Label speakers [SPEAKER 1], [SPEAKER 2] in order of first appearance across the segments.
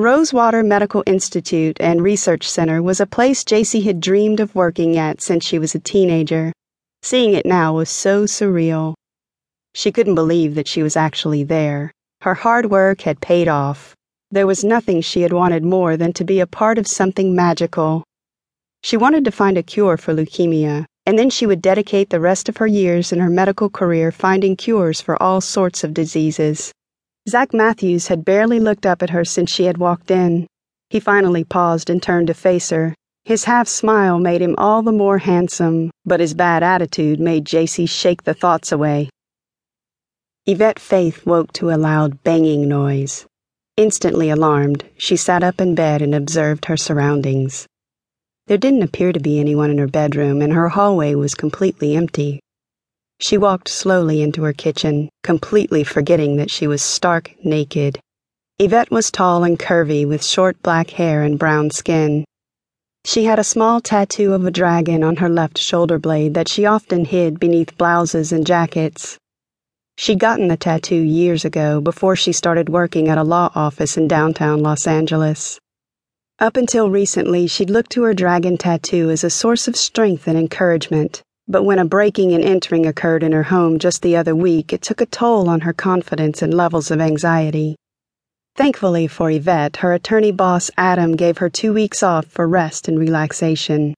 [SPEAKER 1] Rosewater Medical Institute and Research Center was a place Jacy had dreamed of working at since she was a teenager. Seeing it now was so surreal. She couldn't believe that she was actually there. Her hard work had paid off. There was nothing she had wanted more than to be a part of something magical. She wanted to find a cure for leukemia, and then she would dedicate the rest of her years in her medical career finding cures for all sorts of diseases. Zack Matthews had barely looked up at her since she had walked in. He finally paused and turned to face her. His half smile made him all the more handsome, but his bad attitude made Jacy shake the thoughts away. Evette Faith woke to a loud banging noise. Instantly alarmed, she sat up in bed and observed her surroundings. There didn't appear to be anyone in her bedroom, and her hallway was completely empty. She walked slowly into her kitchen, completely forgetting that she was stark naked. Evette was tall and curvy with short black hair and brown skin. She had a small tattoo of a dragon on her left shoulder blade that she often hid beneath blouses and jackets. She'd gotten the tattoo years ago before she started working at a law office in downtown Los Angeles. Up until recently, she'd looked to her dragon tattoo as a source of strength and encouragement. But when a breaking and entering occurred in her home just the other week, it took a toll on her confidence and levels of anxiety. Thankfully for Evette, her attorney boss Adam gave her two weeks off for rest and relaxation.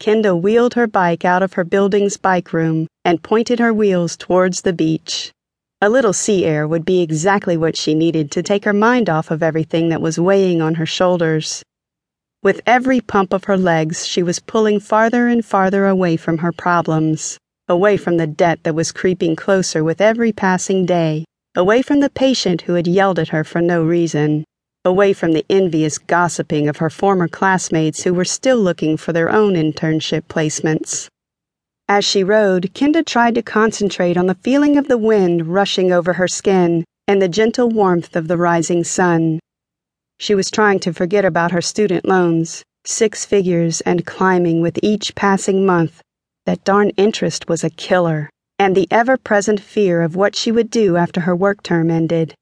[SPEAKER 1] Kenda wheeled her bike out of her building's bike room and pointed her wheels towards the beach. A little sea air would be exactly what she needed to take her mind off of everything that was weighing on her shoulders. With every pump of her legs, she was pulling farther and farther away from her problems, away from the debt that was creeping closer with every passing day, away from the patient who had yelled at her for no reason, away from the envious gossiping of her former classmates who were still looking for their own internship placements. As she rode, Kenda tried to concentrate on the feeling of the wind rushing over her skin and the gentle warmth of the rising sun. She was trying to forget about her student loans, six figures and climbing with each passing month. That darn interest was a killer, and the ever present fear of what she would do after her work term ended.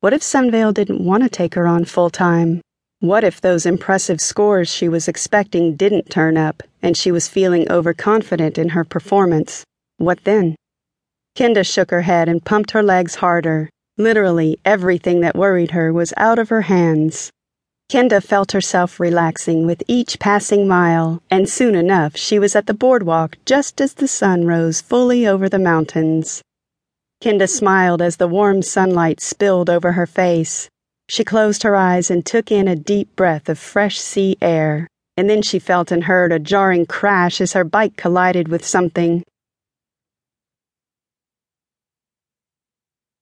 [SPEAKER 1] What if Sunvale didn't want to take her on full time? What if those impressive scores she was expecting didn't turn up and she was feeling overconfident in her performance? What then? Kenda shook her head and pumped her legs harder. Literally everything that worried her was out of her hands. Kenda felt herself relaxing with each passing mile, and soon enough she was at the boardwalk just as the sun rose fully over the mountains. Kenda smiled as the warm sunlight spilled over her face. She closed her eyes and took in a deep breath of fresh sea air, and then she felt and heard a jarring crash as her bike collided with something.